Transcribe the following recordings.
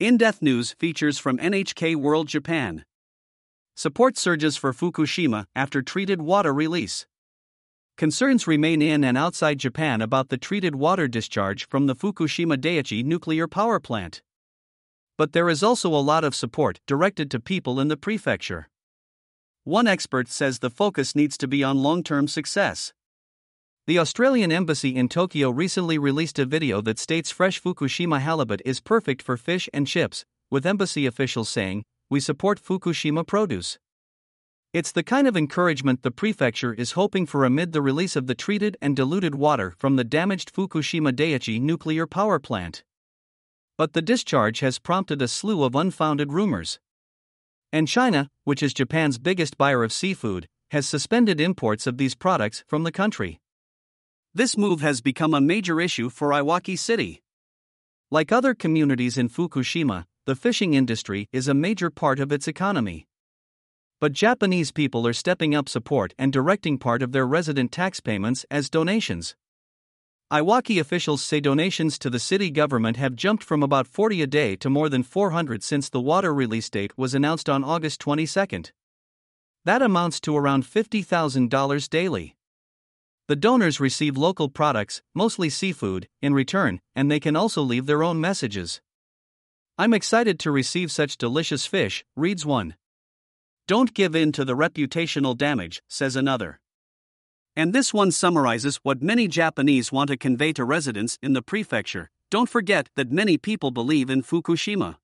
In depth news features from NHK World Japan. Support surges for Fukushima after treated water release. Concerns remain in and outside Japan about the treated water discharge from the Fukushima Daiichi nuclear power plant. But there is also a lot of support directed to people in the prefecture. One expert says the focus needs to be on long term success. The Australian Embassy in Tokyo recently released a video that states fresh Fukushima halibut is perfect for fish and chips, with embassy officials saying, We support Fukushima produce. It's the kind of encouragement the prefecture is hoping for amid the release of the treated and diluted water from the damaged Fukushima Daiichi nuclear power plant. But the discharge has prompted a slew of unfounded rumors. And China, which is Japan's biggest buyer of seafood, has suspended imports of these products from the country. This move has become a major issue for Iwaki City. Like other communities in Fukushima, the fishing industry is a major part of its economy. But Japanese people are stepping up support and directing part of their resident tax payments as donations. Iwaki officials say donations to the city government have jumped from about 40 a day to more than 400 since the water release date was announced on August 22. That amounts to around $50,000 daily. The donors receive local products, mostly seafood, in return, and they can also leave their own messages. I'm excited to receive such delicious fish, reads one. Don't give in to the reputational damage, says another. And this one summarizes what many Japanese want to convey to residents in the prefecture. Don't forget that many people believe in Fukushima.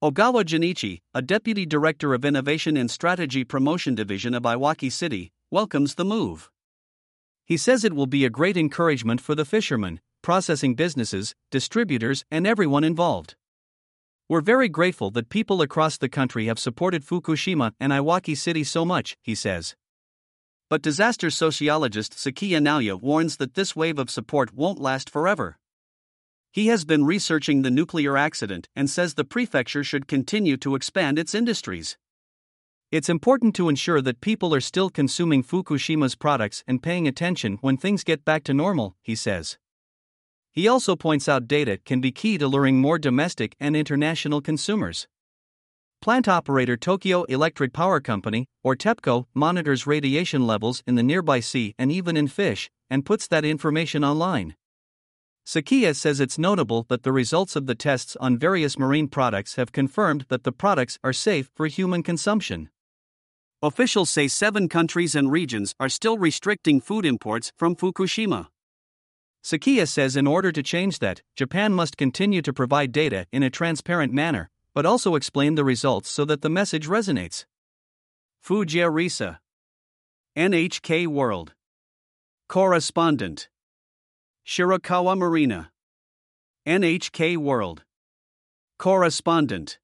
Ogawa Junichi, a deputy director of Innovation and Strategy Promotion Division of Iwaki City, welcomes the move. He says it will be a great encouragement for the fishermen, processing businesses, distributors, and everyone involved. We're very grateful that people across the country have supported Fukushima and Iwaki City so much, he says. But disaster sociologist Sekiya Naoya warns that this wave of support won't last forever. He has been researching the nuclear accident and says the prefecture should continue to expand its industries. It's important to ensure that people are still consuming Fukushima's products and paying attention when things get back to normal, he says. He also points out data can be key to luring more domestic and international consumers. Plant operator Tokyo Electric Power Company, or TEPCO, monitors radiation levels in the nearby sea and even in fish, and puts that information online. Sekiya says it's notable that the results of the tests on various marine products have confirmed that the products are safe for human consumption. Officials say seven countries and regions are still restricting food imports from Fukushima. Sekiya says in order to change that, Japan must continue to provide data in a transparent manner, but also explain the results so that the message resonates. Fujia Risa. NHK World. Correspondent. Shirakawa Marina. NHK World. Correspondent.